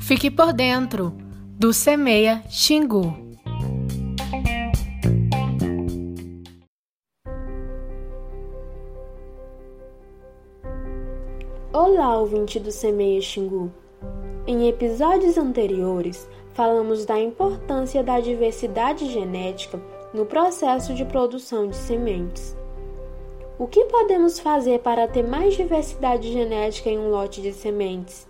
Fique por dentro do Semeia Xingu. Olá, ouvinte do Semeia Xingu. Em episódios anteriores, falamos da importância da diversidade genética no processo de produção de sementes. O que podemos fazer para ter mais diversidade genética em um lote de sementes?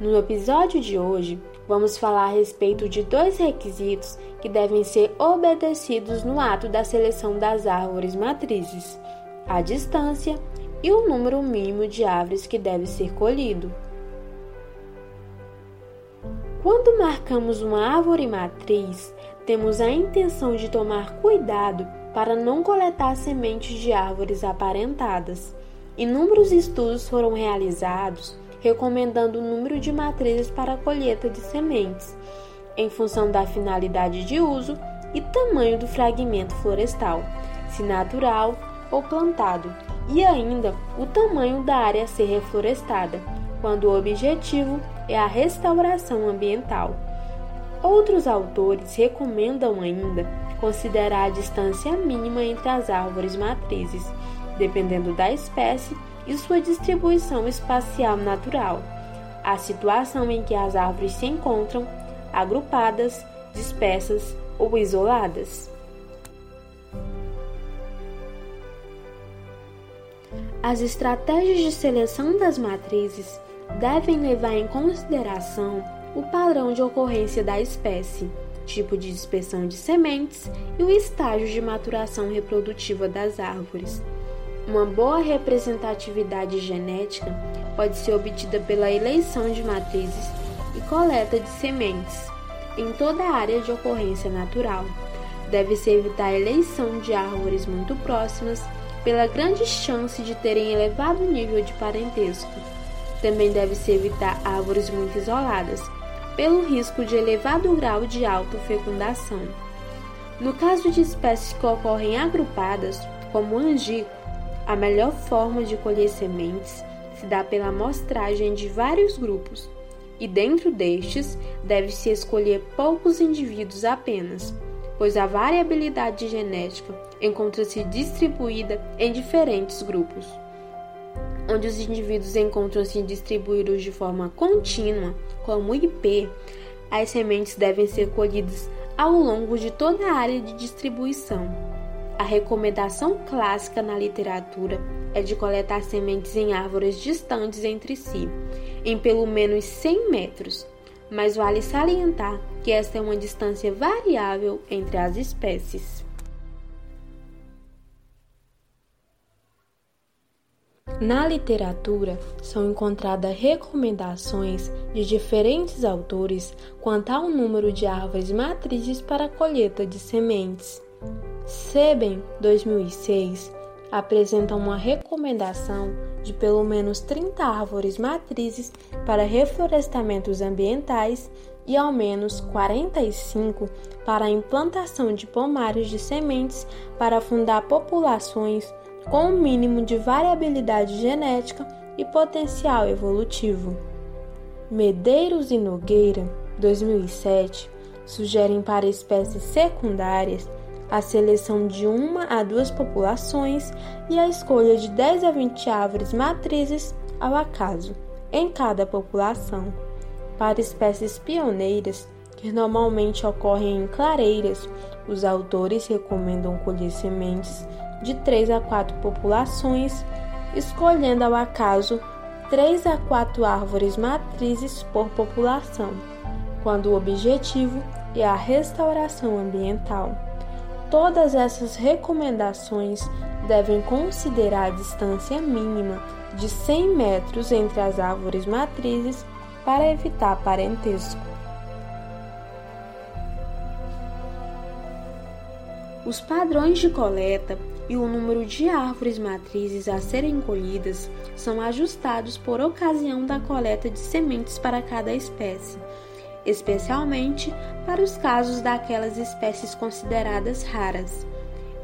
No episódio de hoje, vamos falar a respeito de dois requisitos que devem ser obedecidos no ato da seleção das árvores matrizes: a distância e o número mínimo de árvores que deve ser colhido. Quando marcamos uma árvore matriz, temos a intenção de tomar cuidado para não coletar sementes de árvores aparentadas. Inúmeros estudos foram realizados recomendando o número de matrizes para a colheita de sementes, em função da finalidade de uso e tamanho do fragmento florestal, se natural ou plantado, e ainda o tamanho da área a ser reflorestada, quando o objetivo é a restauração ambiental. Outros autores recomendam ainda considerar a distância mínima entre as árvores matrizes, dependendo da espécie e sua distribuição espacial natural, a situação em que as árvores se encontram, agrupadas, dispersas ou isoladas. As estratégias de seleção das matrizes devem levar em consideração o padrão de ocorrência da espécie, tipo de dispersão de sementes e o estágio de maturação reprodutiva das árvores. Uma boa representatividade genética pode ser obtida pela eleição de matrizes e coleta de sementes em toda a área de ocorrência natural. Deve-se evitar a eleição de árvores muito próximas pela grande chance de terem elevado nível de parentesco. Também deve-se evitar árvores muito isoladas, pelo risco de elevado grau de autofecundação. No caso de espécies que ocorrem agrupadas, como o angico, a melhor forma de colher sementes se dá pela amostragem de vários grupos, e dentro destes deve-se escolher poucos indivíduos apenas, pois a variabilidade genética encontra-se distribuída em diferentes grupos. Onde os indivíduos encontram-se distribuídos de forma contínua, como IP, as sementes devem ser colhidas ao longo de toda a área de distribuição. A recomendação clássica na literatura é de coletar sementes em árvores distantes entre si, em pelo menos 100 metros, mas vale salientar que esta é uma distância variável entre as espécies. Na literatura são encontradas recomendações de diferentes autores quanto ao número de árvores matrizes para a colheita de sementes. Seben 2006 apresenta uma recomendação de pelo menos 30 árvores matrizes para reflorestamentos ambientais e ao menos 45 para a implantação de pomares de sementes para fundar populações com um mínimo de variabilidade genética e potencial evolutivo. Medeiros e Nogueira, 2007, sugerem para espécies secundárias a seleção de uma a duas populações e a escolha de 10 a 20 árvores matrizes ao acaso em cada população. Para espécies pioneiras, que normalmente ocorrem em clareiras, os autores recomendam colher sementes de 3 a 4 populações, escolhendo ao acaso 3 a 4 árvores matrizes por população, quando o objetivo é a restauração ambiental. Todas essas recomendações devem considerar a distância mínima de 100 metros entre as árvores matrizes para evitar parentesco. Os padrões de coleta e o número de árvores matrizes a serem colhidas são ajustados por ocasião da coleta de sementes para cada espécie especialmente para os casos daquelas espécies consideradas raras.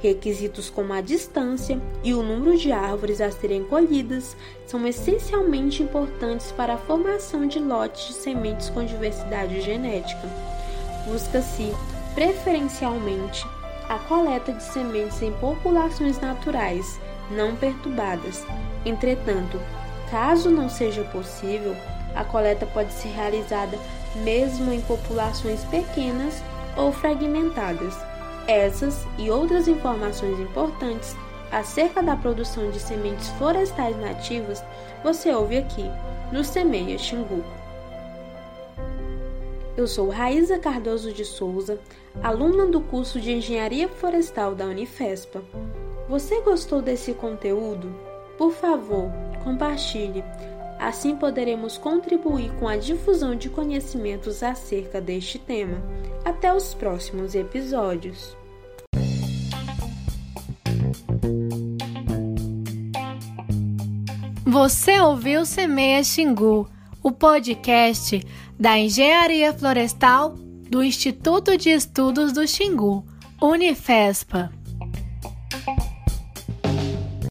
Requisitos como a distância e o número de árvores a serem colhidas são essencialmente importantes para a formação de lotes de sementes com diversidade genética. Busca-se, preferencialmente, a coleta de sementes em populações naturais, não perturbadas. Entretanto, caso não seja possível, a coleta pode ser realizada mesmo em populações pequenas ou fragmentadas. Essas e outras informações importantes acerca da produção de sementes florestais nativas você ouve aqui no Semeia Xingu. Eu sou Raíza Cardoso de Souza, aluna do curso de Engenharia Florestal da Unifespa. Você gostou desse conteúdo? Por favor, compartilhe. Assim poderemos contribuir com a difusão de conhecimentos acerca deste tema. Até os próximos episódios. Você ouviu Semeia Xingu, o podcast da Engenharia Florestal do Instituto de Estudos do Xingu, Unifespa.